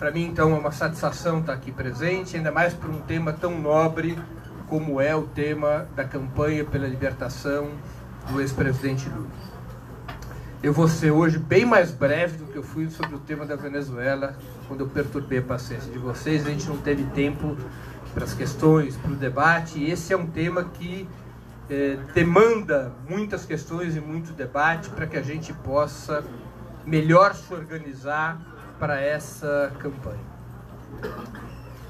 Para mim, então, é uma satisfação estar aqui presente, ainda mais por um tema tão nobre como é o tema da campanha pela libertação do ex-presidente Lula. Eu vou ser hoje bem mais breve do que eu fui sobre o tema da Venezuela, quando eu perturbei a paciência de vocês. A gente não teve tempo para as questões, para o debate, e esse é um tema que eh, demanda muitas questões e muito debate para que a gente possa melhor se organizar para essa campanha.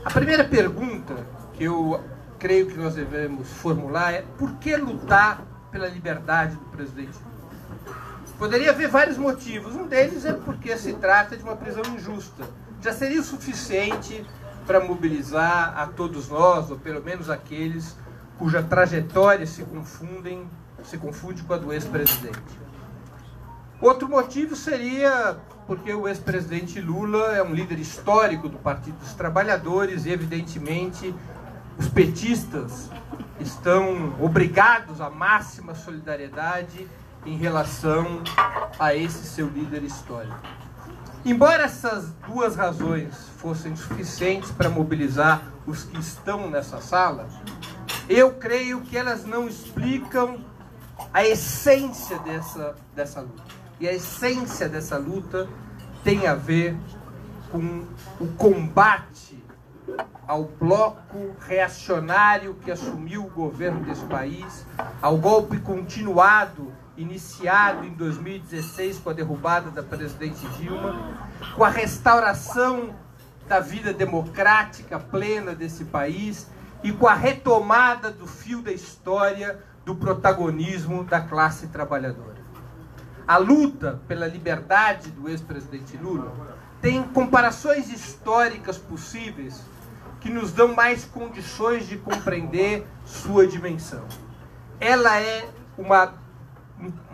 A primeira pergunta que eu creio que nós devemos formular é por que lutar pela liberdade do presidente? Poderia haver vários motivos. Um deles é porque se trata de uma prisão injusta. Já seria o suficiente para mobilizar a todos nós, ou pelo menos aqueles cuja trajetória se confundem, se confunde com a do ex-presidente. Outro motivo seria porque o ex-presidente Lula é um líder histórico do Partido dos Trabalhadores e, evidentemente, os petistas estão obrigados à máxima solidariedade em relação a esse seu líder histórico. Embora essas duas razões fossem suficientes para mobilizar os que estão nessa sala, eu creio que elas não explicam a essência dessa, dessa luta. E a essência dessa luta tem a ver com o combate ao bloco reacionário que assumiu o governo desse país, ao golpe continuado iniciado em 2016 com a derrubada da presidente Dilma, com a restauração da vida democrática plena desse país e com a retomada do fio da história do protagonismo da classe trabalhadora. A luta pela liberdade do ex-presidente Lula tem comparações históricas possíveis que nos dão mais condições de compreender sua dimensão. Ela é uma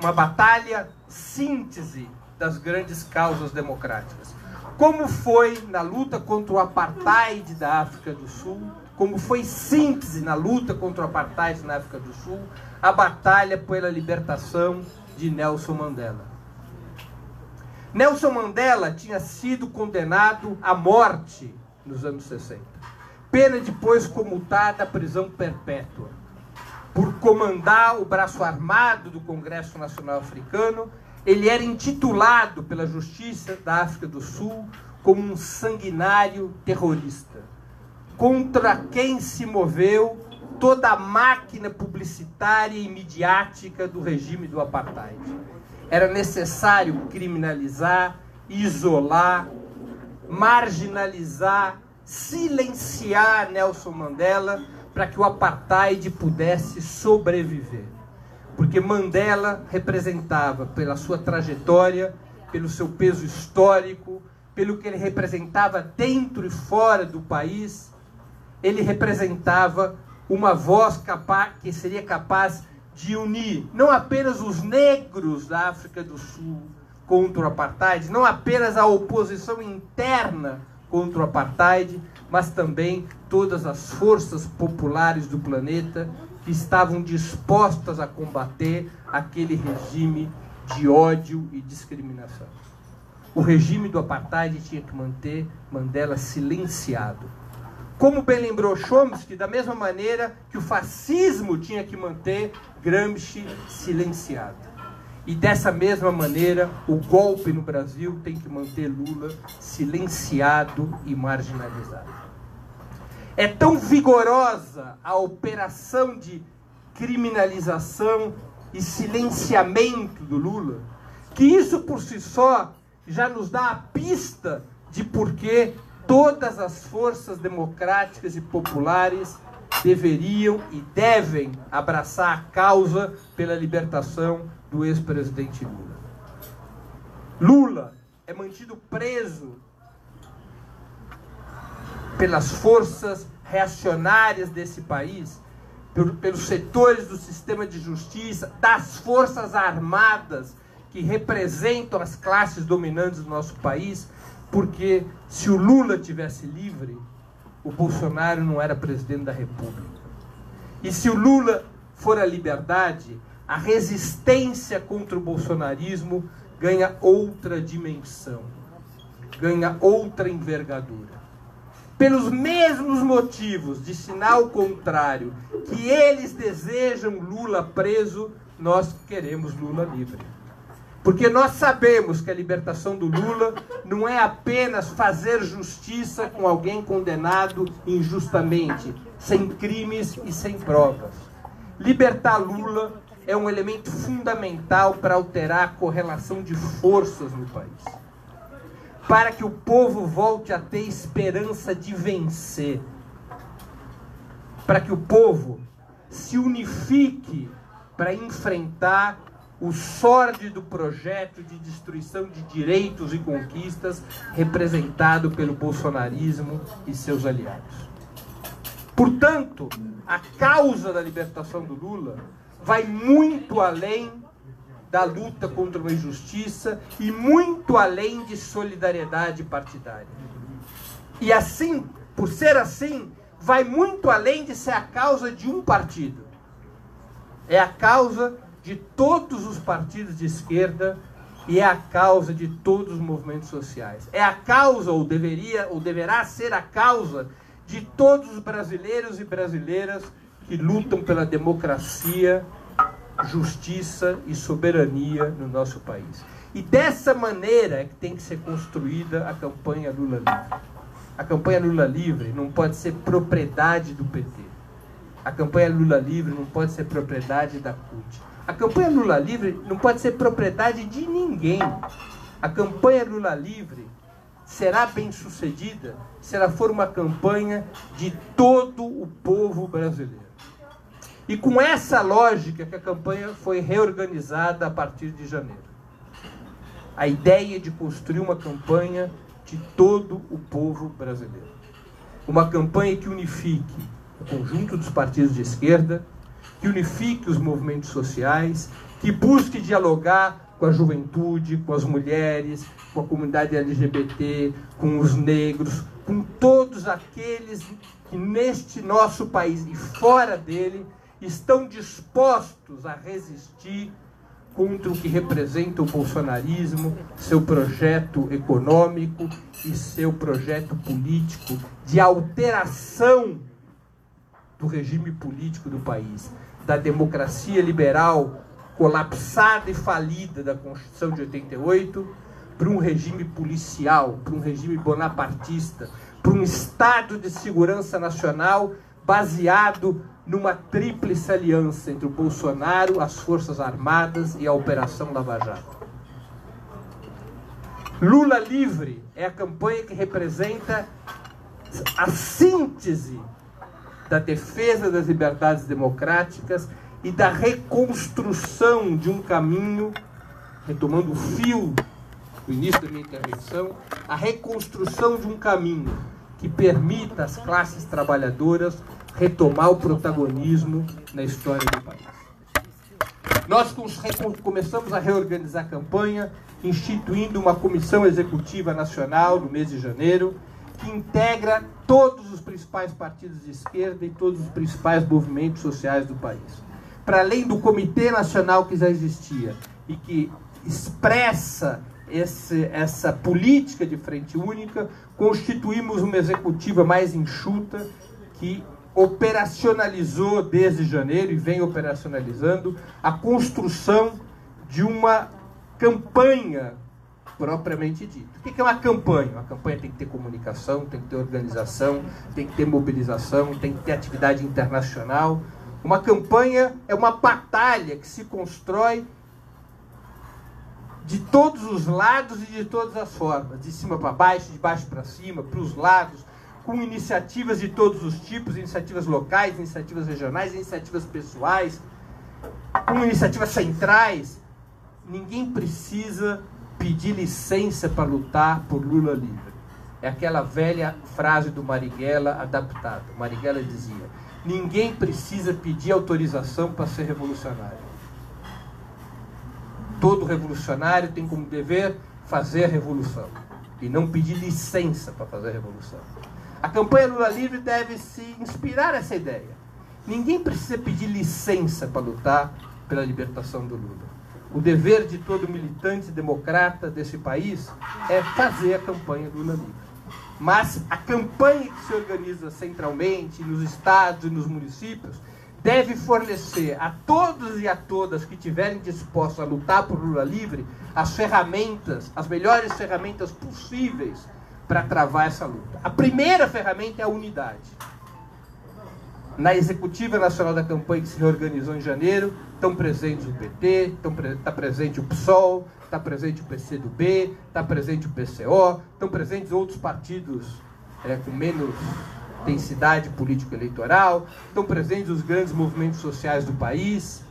uma batalha síntese das grandes causas democráticas. Como foi na luta contra o apartheid da África do Sul, como foi síntese na luta contra o apartheid na África do Sul, a batalha pela libertação de Nelson Mandela. Nelson Mandela tinha sido condenado à morte nos anos 60. Pena depois comutada à prisão perpétua por comandar o braço armado do Congresso Nacional Africano, ele era intitulado pela Justiça da África do Sul como um sanguinário terrorista, contra quem se moveu toda a máquina publicitária e midiática do regime do apartheid. Era necessário criminalizar, isolar, marginalizar, silenciar Nelson Mandela para que o apartheid pudesse sobreviver. Porque Mandela representava, pela sua trajetória, pelo seu peso histórico, pelo que ele representava dentro e fora do país, ele representava uma voz capaz, que seria capaz de unir não apenas os negros da África do Sul contra o apartheid, não apenas a oposição interna contra o apartheid, mas também todas as forças populares do planeta que estavam dispostas a combater aquele regime de ódio e discriminação. O regime do apartheid tinha que manter Mandela silenciado. Como bem lembrou Chomsky, da mesma maneira que o fascismo tinha que manter Gramsci silenciado. E dessa mesma maneira, o golpe no Brasil tem que manter Lula silenciado e marginalizado. É tão vigorosa a operação de criminalização e silenciamento do Lula, que isso por si só já nos dá a pista de por que todas as forças democráticas e populares deveriam e devem abraçar a causa pela libertação do ex-presidente Lula. Lula é mantido preso pelas forças reacionárias desse país, pelos setores do sistema de justiça, das forças armadas que representam as classes dominantes do nosso país, porque se o Lula tivesse livre, o Bolsonaro não era presidente da República. E se o Lula for a liberdade, a resistência contra o bolsonarismo ganha outra dimensão. ganha outra envergadura. Pelos mesmos motivos de sinal contrário que eles desejam Lula preso, nós queremos Lula livre. Porque nós sabemos que a libertação do Lula não é apenas fazer justiça com alguém condenado injustamente, sem crimes e sem provas. Libertar Lula é um elemento fundamental para alterar a correlação de forças no país. Para que o povo volte a ter esperança de vencer. Para que o povo se unifique para enfrentar o sórdido projeto de destruição de direitos e conquistas representado pelo bolsonarismo e seus aliados. Portanto, a causa da libertação do Lula vai muito além da luta contra uma injustiça e muito além de solidariedade partidária. E assim, por ser assim, vai muito além de ser a causa de um partido. É a causa de todos os partidos de esquerda e é a causa de todos os movimentos sociais. É a causa, ou deveria, ou deverá ser a causa de todos os brasileiros e brasileiras que lutam pela democracia, justiça e soberania no nosso país. E dessa maneira é que tem que ser construída a campanha Lula Livre. A campanha Lula Livre não pode ser propriedade do PT. A campanha Lula Livre não pode ser propriedade da CUT. A campanha Lula Livre não pode ser propriedade de ninguém. A campanha Lula Livre será bem sucedida se ela for uma campanha de todo o povo brasileiro. E com essa lógica que a campanha foi reorganizada a partir de janeiro. A ideia de construir uma campanha de todo o povo brasileiro. Uma campanha que unifique o conjunto dos partidos de esquerda, que unifique os movimentos sociais, que busque dialogar com a juventude, com as mulheres, com a comunidade LGBT, com os negros, com todos aqueles que neste nosso país e fora dele estão dispostos a resistir contra o que representa o bolsonarismo, seu projeto econômico e seu projeto político de alteração do regime político do país, da democracia liberal colapsada e falida da Constituição de 88 para um regime policial, para um regime bonapartista, para um Estado de segurança nacional baseado numa tríplice aliança entre o Bolsonaro, as Forças Armadas e a Operação Lava Jato. Lula Livre é a campanha que representa a síntese da defesa das liberdades democráticas e da reconstrução de um caminho, retomando o fio do início da minha intervenção, a reconstrução de um caminho que permita às classes trabalhadoras retomar o protagonismo na história do país. Nós começamos a reorganizar a campanha, instituindo uma comissão executiva nacional no mês de janeiro, que integra todos os principais partidos de esquerda e todos os principais movimentos sociais do país. Para além do Comitê Nacional que já existia e que expressa esse, essa política de frente única, constituímos uma executiva mais enxuta que operacionalizou desde janeiro e vem operacionalizando a construção de uma campanha propriamente dito. O que é uma campanha? Uma campanha tem que ter comunicação, tem que ter organização, tem que ter mobilização, tem que ter atividade internacional. Uma campanha é uma batalha que se constrói de todos os lados e de todas as formas, de cima para baixo, de baixo para cima, para os lados, com iniciativas de todos os tipos, iniciativas locais, iniciativas regionais, iniciativas pessoais, com iniciativas centrais. Ninguém precisa pedir licença para lutar por Lula livre. É aquela velha frase do Marighella adaptada. Marighella dizia: ninguém precisa pedir autorização para ser revolucionário. Todo revolucionário tem como dever fazer a revolução e não pedir licença para fazer a revolução. A campanha Lula Livre deve se inspirar nessa ideia. Ninguém precisa pedir licença para lutar pela libertação do Lula. O dever de todo militante democrata desse país é fazer a campanha do Lula livre. Mas a campanha que se organiza centralmente nos estados e nos municípios deve fornecer a todos e a todas que tiverem dispostos a lutar por Lula livre as ferramentas, as melhores ferramentas possíveis para travar essa luta. A primeira ferramenta é a unidade. Na Executiva Nacional da Campanha, que se reorganizou em janeiro, estão presentes o PT, está presente o PSOL, está presente o PCdoB, está presente o PCO, estão presentes outros partidos é, com menos densidade político-eleitoral, estão presentes os grandes movimentos sociais do país.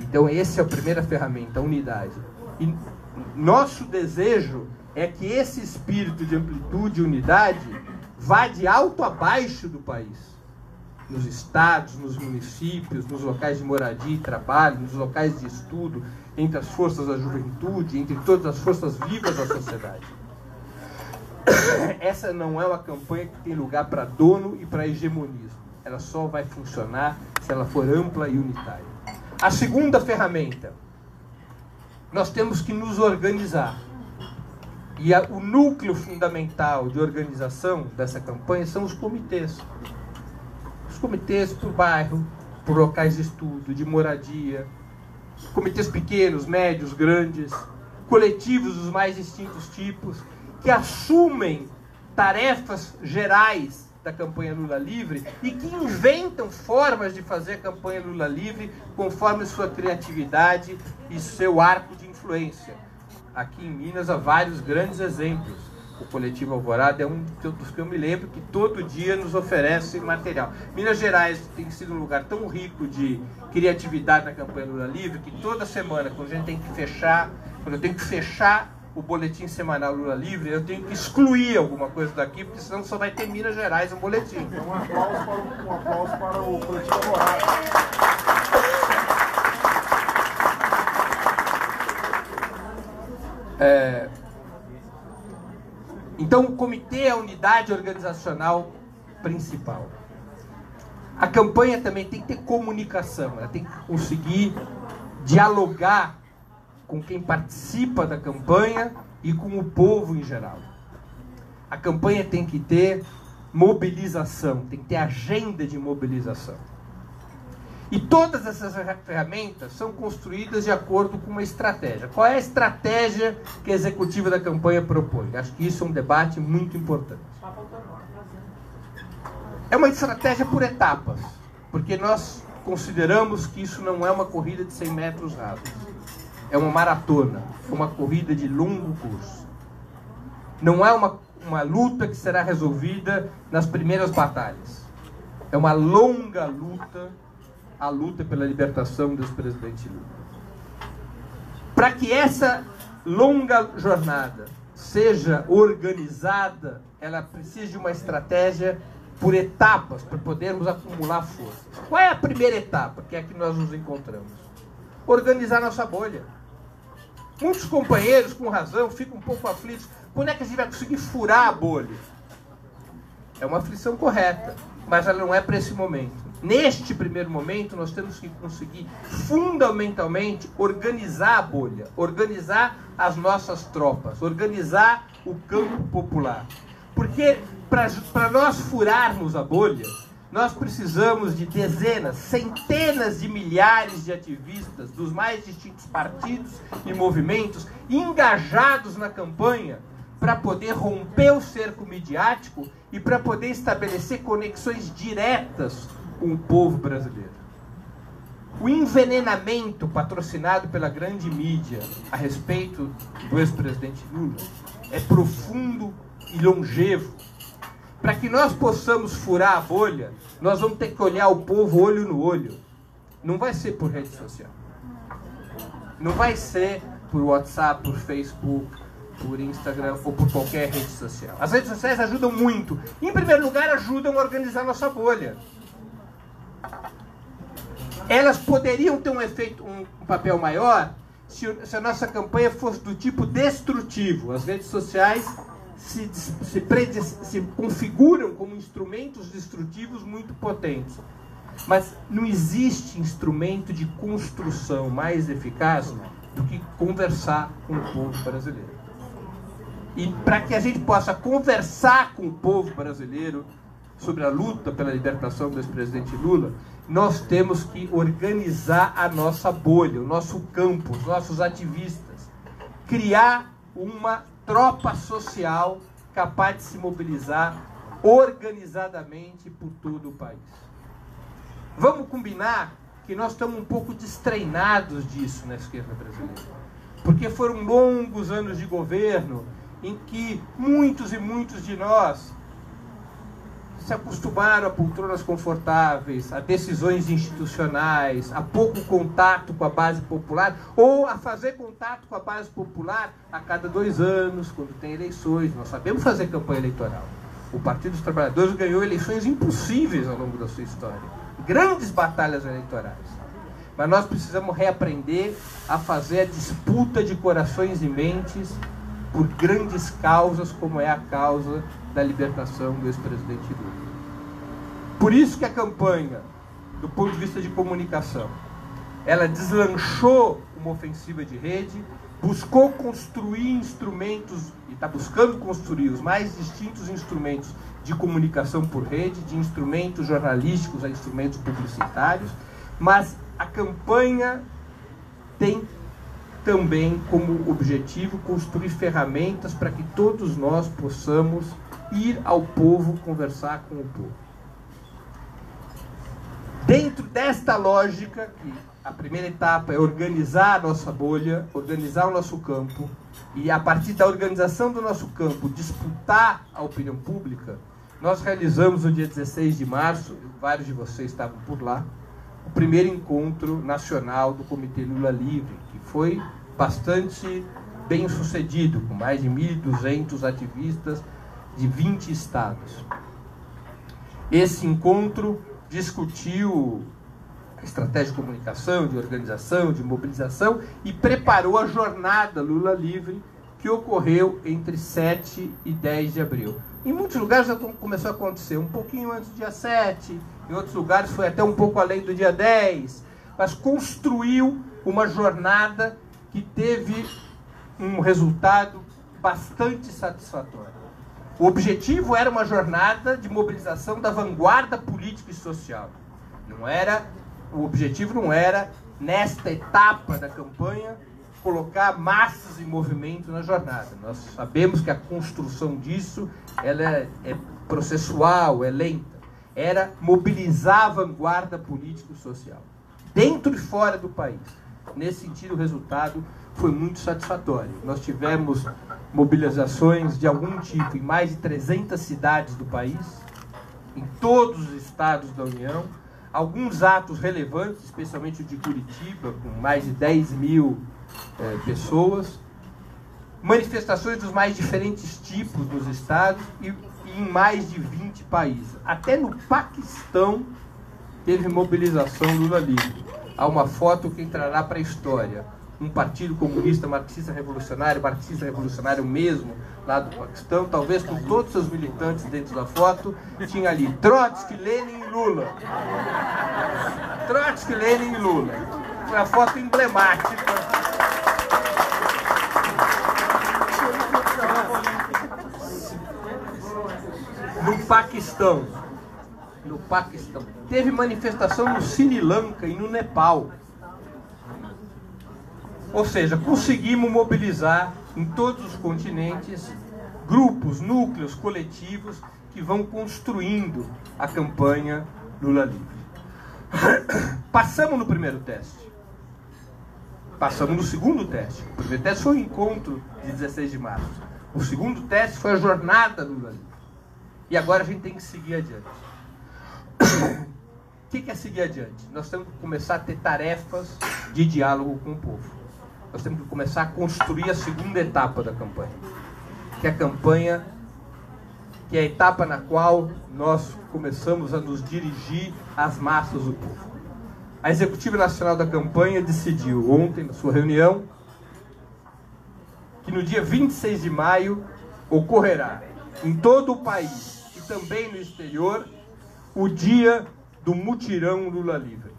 Então, essa é a primeira ferramenta, a unidade. E nosso desejo é que esse espírito de amplitude e unidade vá de alto a baixo do país. Nos estados, nos municípios, nos locais de moradia e trabalho, nos locais de estudo, entre as forças da juventude, entre todas as forças vivas da sociedade. Essa não é uma campanha que tem lugar para dono e para hegemonismo. Ela só vai funcionar se ela for ampla e unitária. A segunda ferramenta, nós temos que nos organizar. E a, o núcleo fundamental de organização dessa campanha são os comitês. Comitês por bairro, por locais de estudo, de moradia, comitês pequenos, médios, grandes, coletivos dos mais distintos tipos, que assumem tarefas gerais da campanha Lula Livre e que inventam formas de fazer a campanha Lula Livre conforme sua criatividade e seu arco de influência. Aqui em Minas há vários grandes exemplos. O coletivo Alvorada é um dos que eu me lembro que todo dia nos oferece material. Minas Gerais tem sido um lugar tão rico de criatividade na campanha Lula Livre que toda semana, quando a gente tem que fechar, quando eu tenho que fechar o boletim semanal Lula Livre, eu tenho que excluir alguma coisa daqui, porque senão só vai ter Minas Gerais no boletim. Então, um aplauso para o, um aplauso para o coletivo Alvorada. É, então, o comitê é a unidade organizacional principal. A campanha também tem que ter comunicação, ela tem que conseguir dialogar com quem participa da campanha e com o povo em geral. A campanha tem que ter mobilização, tem que ter agenda de mobilização. E todas essas ferramentas são construídas de acordo com uma estratégia. Qual é a estratégia que a executiva da campanha propõe? Acho que isso é um debate muito importante. É uma estratégia por etapas, porque nós consideramos que isso não é uma corrida de 100 metros rasos. É uma maratona, é uma corrida de longo curso. Não é uma, uma luta que será resolvida nas primeiras batalhas. É uma longa luta a luta pela libertação do ex-presidente Lula. Para que essa longa jornada seja organizada, ela precisa de uma estratégia por etapas para podermos acumular forças. Qual é a primeira etapa que é que nós nos encontramos? Organizar nossa bolha. Muitos companheiros, com razão, ficam um pouco aflitos. Quando é que a gente vai conseguir furar a bolha? É uma aflição correta, mas ela não é para esse momento. Neste primeiro momento, nós temos que conseguir fundamentalmente organizar a bolha, organizar as nossas tropas, organizar o campo popular. Porque para nós furarmos a bolha, nós precisamos de dezenas, centenas de milhares de ativistas dos mais distintos partidos e movimentos engajados na campanha para poder romper o cerco midiático e para poder estabelecer conexões diretas com o povo brasileiro. O envenenamento patrocinado pela grande mídia a respeito do ex-presidente Lula é profundo e longevo. Para que nós possamos furar a bolha, nós vamos ter que olhar o povo olho no olho. Não vai ser por rede social. Não vai ser por WhatsApp, por Facebook, por Instagram ou por qualquer rede social. As redes sociais ajudam muito. Em primeiro lugar, ajudam a organizar nossa bolha elas poderiam ter um efeito, um, papel maior se, se, a nossa campanha fosse do tipo destrutivo. As redes sociais se, se, se configuram como instrumentos destrutivos muito potentes. Mas não existe instrumento de construção mais eficaz do que conversar com o povo brasileiro. E para que a gente possa conversar com o povo brasileiro sobre a luta pela libertação do ex-presidente Lula, nós temos que organizar a nossa bolha, o nosso campo, os nossos ativistas, criar uma tropa social capaz de se mobilizar organizadamente por todo o país. Vamos combinar que nós estamos um pouco destreinados disso na esquerda brasileira. Porque foram longos anos de governo em que muitos e muitos de nós se acostumaram a poltronas confortáveis, a decisões institucionais, a pouco contato com a base popular, ou a fazer contato com a base popular a cada dois anos, quando tem eleições. Nós sabemos fazer campanha eleitoral. O Partido dos Trabalhadores ganhou eleições impossíveis ao longo da sua história grandes batalhas eleitorais. Mas nós precisamos reaprender a fazer a disputa de corações e mentes por grandes causas, como é a causa da libertação do ex-presidente Lula. Por isso que a campanha, do ponto de vista de comunicação, ela deslanchou uma ofensiva de rede, buscou construir instrumentos, e está buscando construir os mais distintos instrumentos de comunicação por rede, de instrumentos jornalísticos a instrumentos publicitários, mas a campanha tem também como objetivo construir ferramentas para que todos nós possamos ir ao povo conversar com o povo. Dentro desta lógica, que a primeira etapa é organizar a nossa bolha, organizar o nosso campo, e a partir da organização do nosso campo, disputar a opinião pública, nós realizamos no dia 16 de março, vários de vocês estavam por lá, o primeiro encontro nacional do Comitê Lula Livre, que foi bastante bem sucedido, com mais de 1.200 ativistas de 20 estados. Esse encontro discutiu a estratégia de comunicação, de organização, de mobilização e preparou a jornada Lula Livre que ocorreu entre 7 e 10 de abril. Em muitos lugares já começou a acontecer um pouquinho antes do dia 7, em outros lugares foi até um pouco além do dia 10, mas construiu uma jornada que teve um resultado bastante satisfatório. O objetivo era uma jornada de mobilização da vanguarda política e social. Não era o objetivo não era nesta etapa da campanha colocar massas em movimento na jornada. Nós sabemos que a construção disso ela é, é processual, é lenta. Era mobilizar a vanguarda político-social, dentro e fora do país. Nesse sentido, o resultado foi muito satisfatório. Nós tivemos mobilizações de algum tipo em mais de 300 cidades do país, em todos os estados da União, alguns atos relevantes, especialmente o de Curitiba, com mais de 10 mil é, pessoas, manifestações dos mais diferentes tipos nos estados e, e em mais de 20 países. Até no Paquistão teve mobilização Lula livre. Há uma foto que entrará para a história. Um partido comunista, marxista revolucionário, marxista revolucionário mesmo, lá do Paquistão, talvez com todos seus militantes dentro da foto, tinha ali Trotsky, Lenin e Lula. Trotsky, Lenin e Lula. Foi a foto emblemática no Paquistão. No Paquistão. Teve manifestação no Sri Lanka e no Nepal. Ou seja, conseguimos mobilizar em todos os continentes grupos, núcleos, coletivos que vão construindo a campanha Lula livre. Passamos no primeiro teste. Passamos no segundo teste. O primeiro teste foi o encontro de 16 de março. O segundo teste foi a jornada Lula livre. E agora a gente tem que seguir adiante. O que é seguir adiante? Nós temos que começar a ter tarefas de diálogo com o povo. Nós temos que começar a construir a segunda etapa da campanha. Que é a campanha, que é a etapa na qual nós começamos a nos dirigir às massas do povo. A Executiva Nacional da Campanha decidiu ontem, na sua reunião, que no dia 26 de maio ocorrerá em todo o país também no exterior, o Dia do mutirão Lula Livre.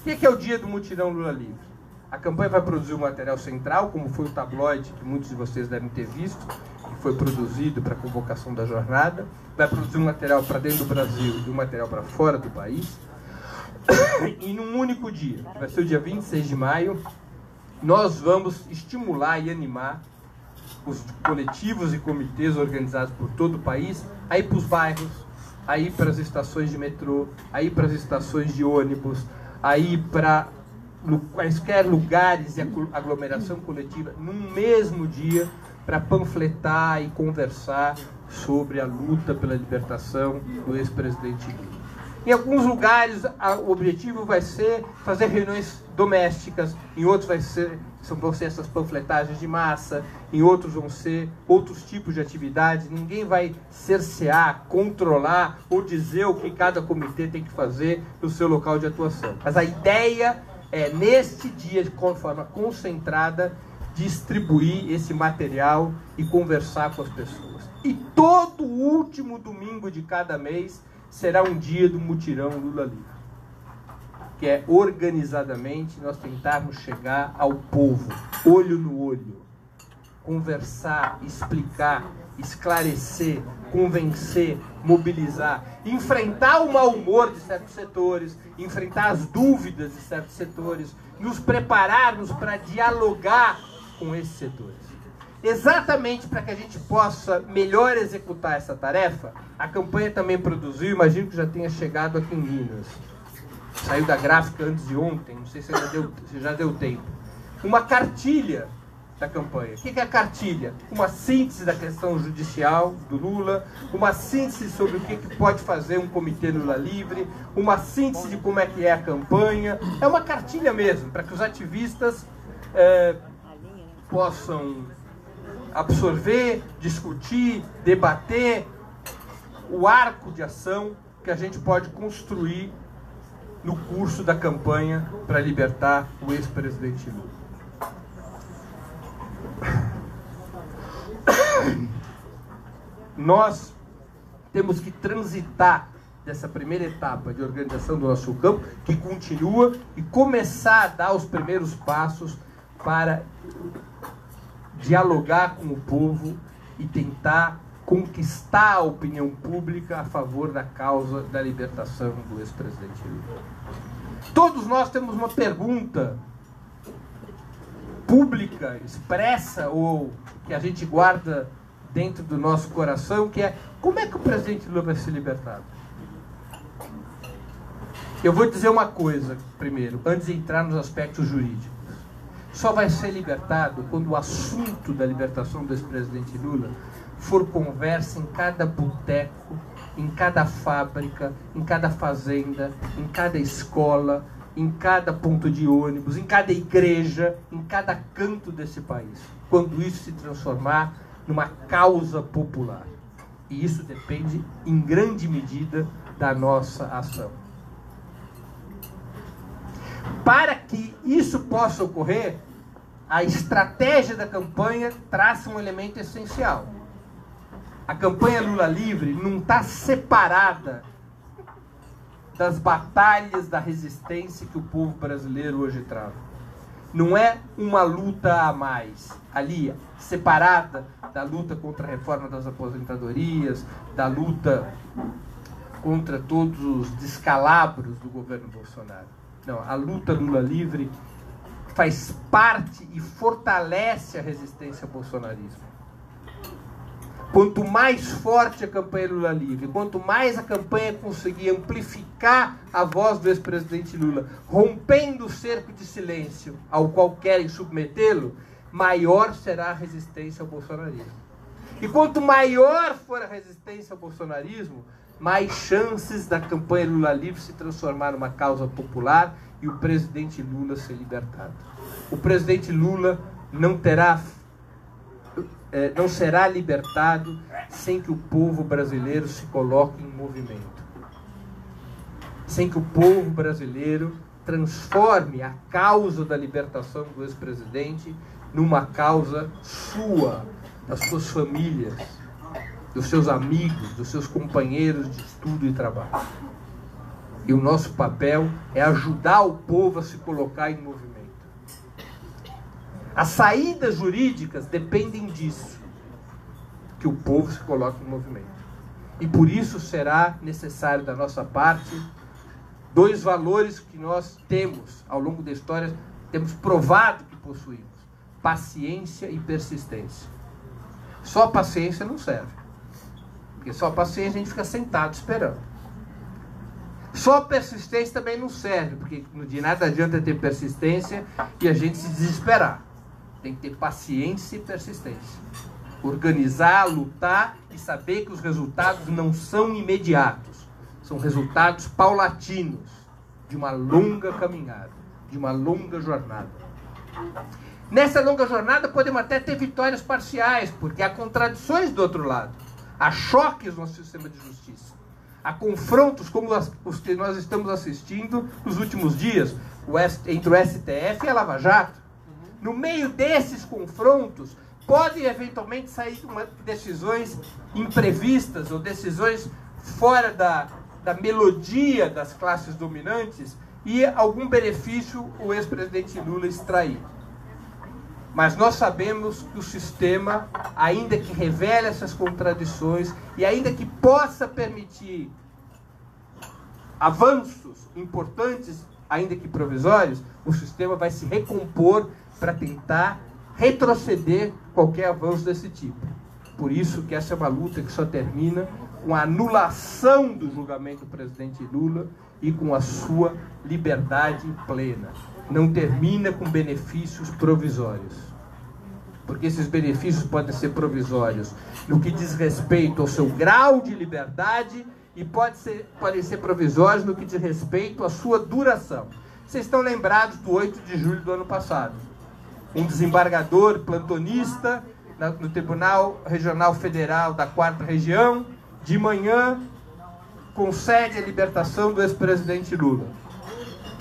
O que é o dia do mutirão Lula Livre? A campanha vai produzir um material central, como foi o tabloide que muitos de vocês devem ter visto, que foi produzido para a convocação da jornada. Vai produzir um material para dentro do Brasil e um material para fora do país. E num único dia, que vai ser o dia 26 de maio, nós vamos estimular e animar os coletivos e comitês organizados por todo o país a ir para os bairros, a ir para as estações de metrô, a ir para as estações de ônibus, a ir para quaisquer lugares de aglomeração coletiva num mesmo dia para panfletar e conversar sobre a luta pela libertação do ex-presidente Lula. Em alguns lugares o objetivo vai ser fazer reuniões domésticas, em outros vai ser, são, vão ser essas panfletagens de massa, em outros vão ser outros tipos de atividades. Ninguém vai cercear, controlar ou dizer o que cada comitê tem que fazer no seu local de atuação. Mas a ideia é, neste dia, de forma concentrada, distribuir esse material e conversar com as pessoas. E todo último domingo de cada mês será um dia do mutirão Lula Livre que é organizadamente nós tentarmos chegar ao povo, olho no olho, conversar, explicar, esclarecer, convencer, mobilizar, enfrentar o mau humor de certos setores, enfrentar as dúvidas de certos setores, nos prepararmos para dialogar com esses setores. Exatamente para que a gente possa melhor executar essa tarefa, a campanha também produziu, imagino que já tenha chegado aqui em Minas, saiu da gráfica antes de ontem, não sei se já deu, se já deu tempo. Uma cartilha da campanha. O que é a cartilha? Uma síntese da questão judicial do Lula, uma síntese sobre o que, pode fazer um comitê Lula livre, uma síntese de como é que é a campanha. É uma cartilha mesmo, para que os ativistas é, possam absorver, discutir, debater o arco de ação que a gente pode construir no curso da campanha para libertar o ex-presidente Lula. Nós temos que transitar dessa primeira etapa de organização do nosso campo, que continua, e começar a dar os primeiros passos para dialogar com o povo e tentar conquistar a opinião pública a favor da causa da libertação do ex-presidente Lula. Todos nós temos uma pergunta pública, expressa ou que a gente guarda dentro do nosso coração, que é como é que o presidente Lula vai ser libertado? Eu vou dizer uma coisa primeiro, antes de entrar nos aspectos jurídicos. Só vai ser libertado quando o assunto da libertação do ex-presidente Lula for conversa em cada boteco, em cada fábrica, em cada fazenda, em cada escola, em cada ponto de ônibus, em cada igreja, em cada canto desse país. Quando isso se transformar numa causa popular. E isso depende, em grande medida, da nossa ação. Para que isso possa ocorrer, a estratégia da campanha traça um elemento essencial a campanha Lula Livre não está separada das batalhas da resistência que o povo brasileiro hoje trava. Não é uma luta a mais, ali, separada da luta contra a reforma das aposentadorias, da luta contra todos os descalabros do governo Bolsonaro. Não, a luta Lula Livre faz parte e fortalece a resistência ao bolsonarismo. Quanto mais forte a campanha Lula livre, quanto mais a campanha conseguir amplificar a voz do ex-presidente Lula, rompendo o cerco de silêncio ao qual querem submetê-lo, maior será a resistência ao bolsonarismo. E quanto maior for a resistência ao bolsonarismo, mais chances da campanha Lula livre se transformar numa causa popular e o presidente Lula ser libertado. O presidente Lula não terá é, não será libertado sem que o povo brasileiro se coloque em movimento. Sem que o povo brasileiro transforme a causa da libertação do ex-presidente numa causa sua, das suas famílias, dos seus amigos, dos seus companheiros de estudo e trabalho. E o nosso papel é ajudar o povo a se colocar em movimento. As saídas jurídicas dependem disso, que o povo se coloque em movimento. E por isso será necessário da nossa parte dois valores que nós temos ao longo da história, temos provado que possuímos: paciência e persistência. Só paciência não serve. Porque só paciência a gente fica sentado esperando. Só persistência também não serve, porque de nada adianta ter persistência e a gente se desesperar. Tem que ter paciência e persistência. Organizar, lutar e saber que os resultados não são imediatos. São resultados paulatinos de uma longa caminhada, de uma longa jornada. Nessa longa jornada podemos até ter vitórias parciais, porque há contradições do outro lado. Há choques no sistema de justiça. Há confrontos como os que nós estamos assistindo nos últimos dias, entre o STF e a Lava Jato. No meio desses confrontos, podem eventualmente sair uma, decisões imprevistas ou decisões fora da, da melodia das classes dominantes e algum benefício o ex-presidente Lula extrair. Mas nós sabemos que o sistema, ainda que revele essas contradições e ainda que possa permitir avanços importantes, ainda que provisórios, o sistema vai se recompor para tentar retroceder qualquer avanço desse tipo. Por isso que essa é uma luta que só termina com a anulação do julgamento do presidente Lula e com a sua liberdade plena não termina com benefícios provisórios. Porque esses benefícios podem ser provisórios no que diz respeito ao seu grau de liberdade e pode ser, podem ser provisórios no que diz respeito à sua duração. Vocês estão lembrados do 8 de julho do ano passado? Um desembargador plantonista no Tribunal Regional Federal da Quarta Região, de manhã, concede a libertação do ex-presidente Lula.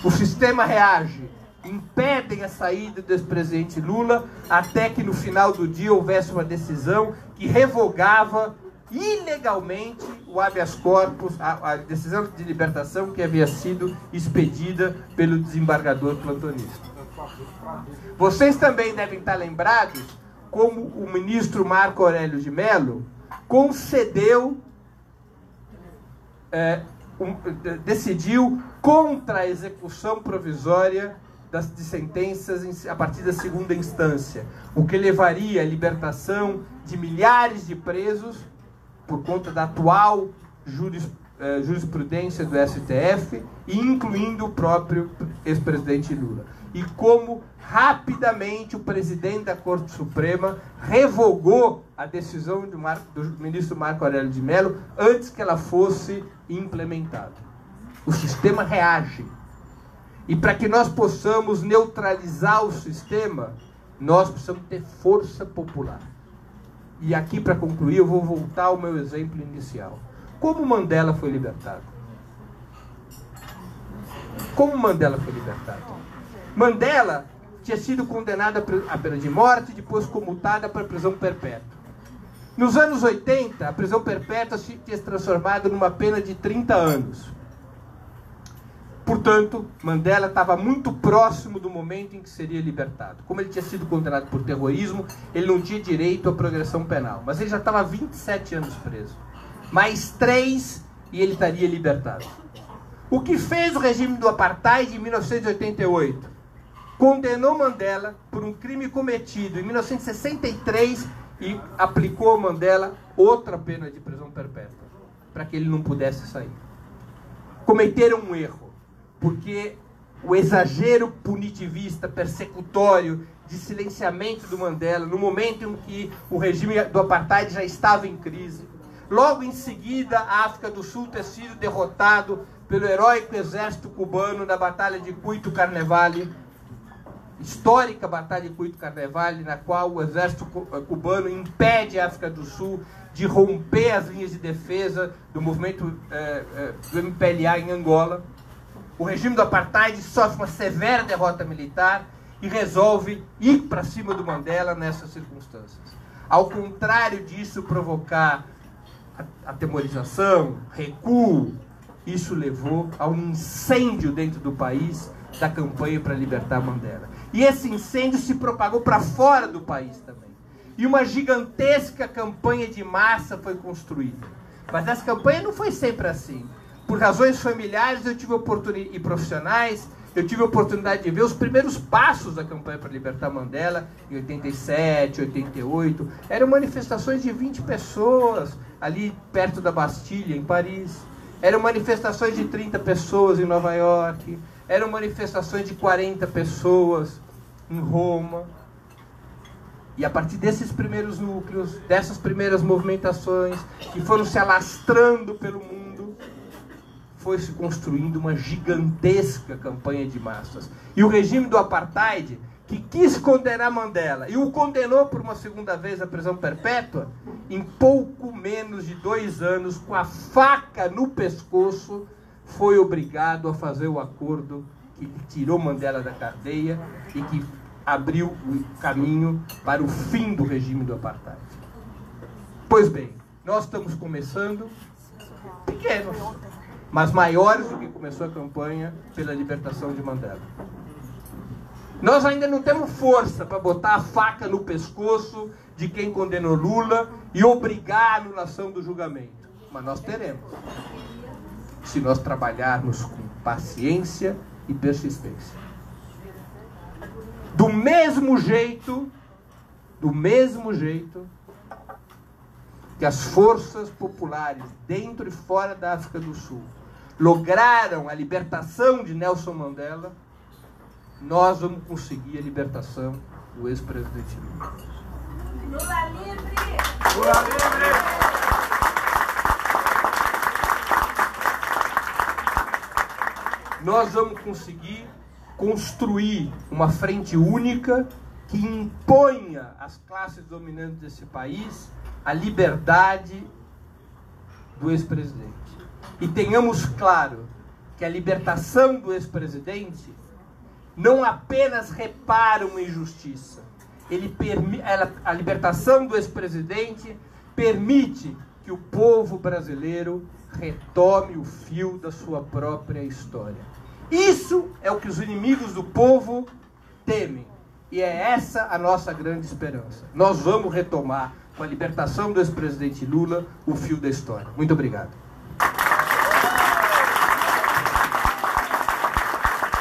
O sistema reage impedem a saída do ex-presidente Lula até que no final do dia houvesse uma decisão que revogava ilegalmente o habeas corpus, a, a decisão de libertação que havia sido expedida pelo desembargador plantonista. Vocês também devem estar lembrados como o ministro Marco Aurélio de Mello concedeu, é, um, decidiu contra a execução provisória das, de sentenças a partir da segunda instância, o que levaria à libertação de milhares de presos por conta da atual juris, eh, jurisprudência do STF, incluindo o próprio ex-presidente Lula. E como rapidamente o presidente da Corte Suprema revogou a decisão do, Mar, do ministro Marco Aurélio de Mello antes que ela fosse implementada. O sistema reage e para que nós possamos neutralizar o sistema, nós precisamos ter força popular. E aqui, para concluir, eu vou voltar ao meu exemplo inicial. Como Mandela foi libertado? Como Mandela foi libertado? Mandela tinha sido condenado à pena de morte, depois comutada para prisão perpétua. Nos anos 80, a prisão perpétua tinha se transformado numa pena de 30 anos. Portanto, Mandela estava muito próximo do momento em que seria libertado. Como ele tinha sido condenado por terrorismo, ele não tinha direito à progressão penal. Mas ele já estava 27 anos preso. Mais três e ele estaria libertado. O que fez o regime do apartheid em 1988? Condenou Mandela por um crime cometido em 1963 e aplicou a Mandela outra pena de prisão perpétua, para que ele não pudesse sair. Cometeram um erro porque o exagero punitivista, persecutório, de silenciamento do Mandela, no momento em que o regime do apartheid já estava em crise. Logo em seguida, a África do Sul ter sido derrotado pelo heróico exército cubano na Batalha de Cuito Carnevale, histórica Batalha de Cuito Carnevale, na qual o exército eh, cubano impede a África do Sul de romper as linhas de defesa do movimento eh, eh, do MPLA em Angola o regime do apartheid sofre uma severa derrota militar e resolve ir para cima do Mandela nessas circunstâncias. Ao contrário disso provocar atemorização, recuo isso levou a um incêndio dentro do país da campanha para libertar Mandela. E esse incêndio se propagou para fora do país também. E uma gigantesca campanha de massa foi construída. Mas essa campanha não foi sempre assim. Por razões familiares eu tive oportunidade e profissionais, eu tive a oportunidade de ver os primeiros passos da campanha para libertar Mandela em 87, 88. Eram manifestações de 20 pessoas ali perto da Bastilha, em Paris. Eram manifestações de 30 pessoas em Nova York eram manifestações de 40 pessoas em Roma. E a partir desses primeiros núcleos, dessas primeiras movimentações, que foram se alastrando pelo mundo, foi se construindo uma gigantesca campanha de massas. E o regime do apartheid, que quis condenar Mandela e o condenou por uma segunda vez à prisão perpétua, em pouco menos de dois anos, com a faca no pescoço, foi obrigado a fazer o acordo que tirou Mandela da cadeia e que abriu o caminho para o fim do regime do apartheid. Pois bem, nós estamos começando pequenos, mas maiores do que começou a campanha pela libertação de Mandela. Nós ainda não temos força para botar a faca no pescoço de quem condenou Lula e obrigar a anulação do julgamento, mas nós teremos se nós trabalharmos com paciência e persistência. Do mesmo jeito, do mesmo jeito que as forças populares dentro e fora da África do Sul lograram a libertação de Nelson Mandela, nós vamos conseguir a libertação do ex-presidente Lula. Lula livre! Lula livre! Nós vamos conseguir construir uma frente única que imponha às classes dominantes desse país a liberdade do ex-presidente. E tenhamos claro que a libertação do ex-presidente não apenas repara uma injustiça, ele a libertação do ex-presidente permite que o povo brasileiro retome o fio da sua própria história. Isso é o que os inimigos do povo temem. E é essa a nossa grande esperança. Nós vamos retomar, com a libertação do ex-presidente Lula, o fio da história. Muito obrigado.